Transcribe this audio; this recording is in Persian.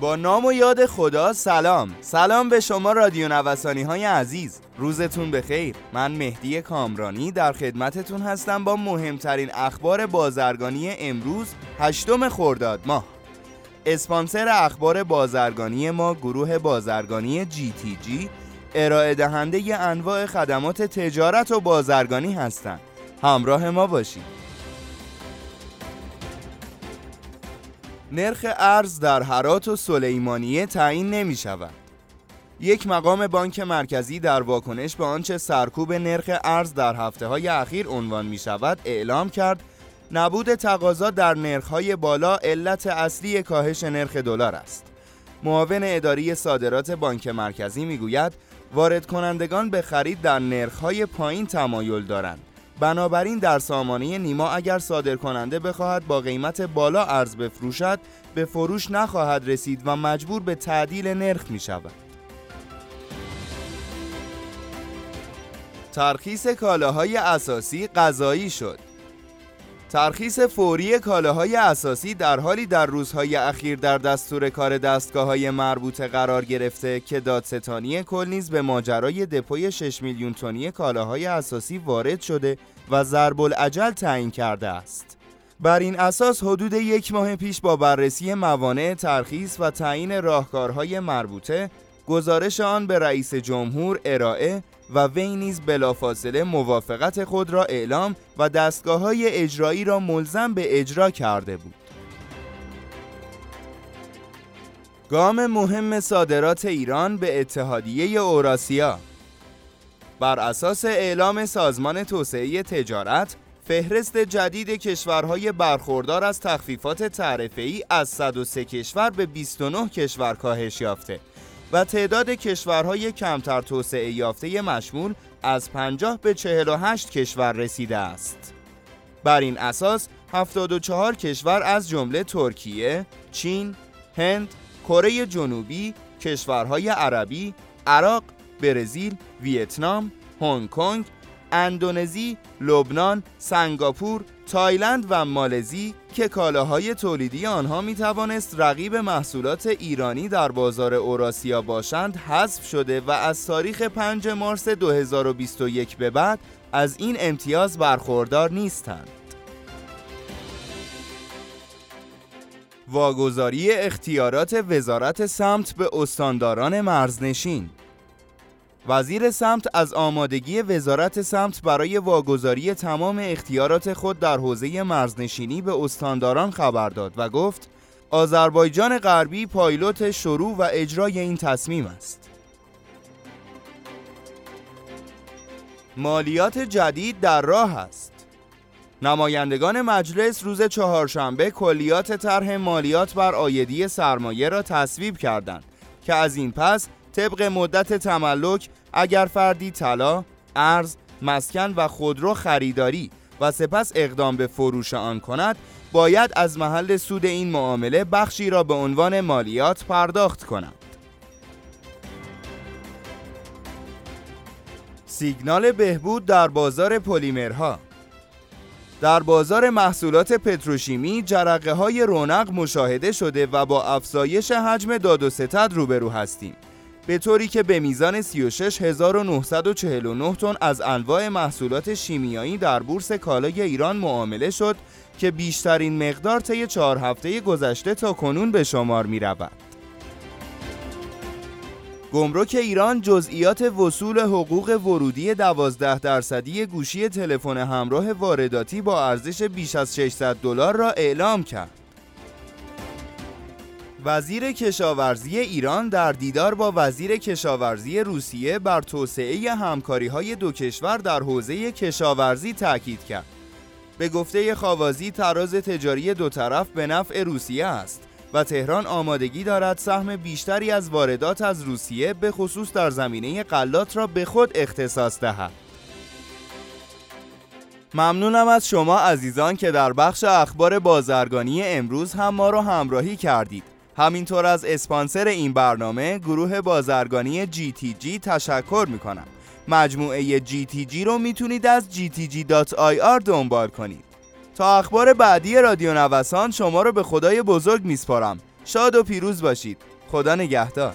با نام و یاد خدا سلام. سلام به شما رادیو نوسانی های عزیز. روزتون بخیر. من مهدی کامرانی در خدمتتون هستم با مهمترین اخبار بازرگانی امروز هشتم خرداد ماه. اسپانسر اخبار بازرگانی ما گروه بازرگانی جی تی جی ارائه دهنده انواع خدمات تجارت و بازرگانی هستند. همراه ما باشید. نرخ ارز در حرات و سلیمانیه تعیین نمی شود. یک مقام بانک مرکزی در واکنش به آنچه سرکوب نرخ ارز در هفته های اخیر عنوان می شود اعلام کرد نبود تقاضا در نرخ‌های بالا علت اصلی کاهش نرخ دلار است. معاون اداری صادرات بانک مرکزی می‌گوید وارد کنندگان به خرید در نرخ‌های پایین تمایل دارند بنابراین در سامانه نیما اگر صادر کننده بخواهد با قیمت بالا ارز بفروشد به فروش نخواهد رسید و مجبور به تعدیل نرخ می شود. ترخیص کالاهای اساسی غذایی شد. ترخیص فوری کالاهای اساسی در حالی در روزهای اخیر در دستور کار دستگاه های مربوطه قرار گرفته که دادستانی کل نیز به ماجرای دپوی 6 میلیون تنی کالاهای اساسی وارد شده و ضرب العجل تعیین کرده است. بر این اساس حدود یک ماه پیش با بررسی موانع ترخیص و تعیین راهکارهای مربوطه گزارش آن به رئیس جمهور ارائه و وی نیز بلافاصله موافقت خود را اعلام و دستگاه های اجرایی را ملزم به اجرا کرده بود. گام مهم صادرات ایران به اتحادیه اوراسیا بر اساس اعلام سازمان توسعه تجارت فهرست جدید کشورهای برخوردار از تخفیفات تعرفه‌ای از 103 کشور به 29 کشور کاهش یافته و تعداد کشورهای کمتر توسعه یافته مشمول از 50 به 48 کشور رسیده است. بر این اساس 74 کشور از جمله ترکیه، چین، هند، کره جنوبی، کشورهای عربی، عراق، برزیل، ویتنام، هنگ کنگ، اندونزی، لبنان، سنگاپور، تایلند و مالزی که کالاهای تولیدی آنها می توانست رقیب محصولات ایرانی در بازار اوراسیا باشند حذف شده و از تاریخ 5 مارس 2021 به بعد از این امتیاز برخوردار نیستند. واگذاری اختیارات وزارت سمت به استانداران مرزنشین وزیر سمت از آمادگی وزارت سمت برای واگذاری تمام اختیارات خود در حوزه مرزنشینی به استانداران خبر داد و گفت آذربایجان غربی پایلوت شروع و اجرای این تصمیم است. مالیات جدید در راه است. نمایندگان مجلس روز چهارشنبه کلیات طرح مالیات بر آیدی سرمایه را تصویب کردند که از این پس طبق مدت تملک اگر فردی طلا، ارز، مسکن و خودرو خریداری و سپس اقدام به فروش آن کند باید از محل سود این معامله بخشی را به عنوان مالیات پرداخت کند. سیگنال بهبود در بازار پلیمرها در بازار محصولات پتروشیمی جرقه های رونق مشاهده شده و با افزایش حجم داد و ستد روبرو هستیم. به طوری که به میزان 36949 تن از انواع محصولات شیمیایی در بورس کالای ایران معامله شد که بیشترین مقدار طی چهار هفته گذشته تا کنون به شمار می رود. گمرک ایران جزئیات وصول حقوق ورودی 12 درصدی گوشی تلفن همراه وارداتی با ارزش بیش از 600 دلار را اعلام کرد. وزیر کشاورزی ایران در دیدار با وزیر کشاورزی روسیه بر توسعه همکاری های دو کشور در حوزه کشاورزی تاکید کرد. به گفته خوازی تراز تجاری دو طرف به نفع روسیه است و تهران آمادگی دارد سهم بیشتری از واردات از روسیه به خصوص در زمینه غلات را به خود اختصاص دهد. ممنونم از شما عزیزان که در بخش اخبار بازرگانی امروز هم ما را همراهی کردید. همینطور از اسپانسر این برنامه گروه بازرگانی GTG تشکر می‌کنم. مجموعه GTG رو می‌تونید از gtg.ir دنبال کنید. تا اخبار بعدی رادیو نوسان شما رو به خدای بزرگ میسپارم. شاد و پیروز باشید. خدا نگهدار.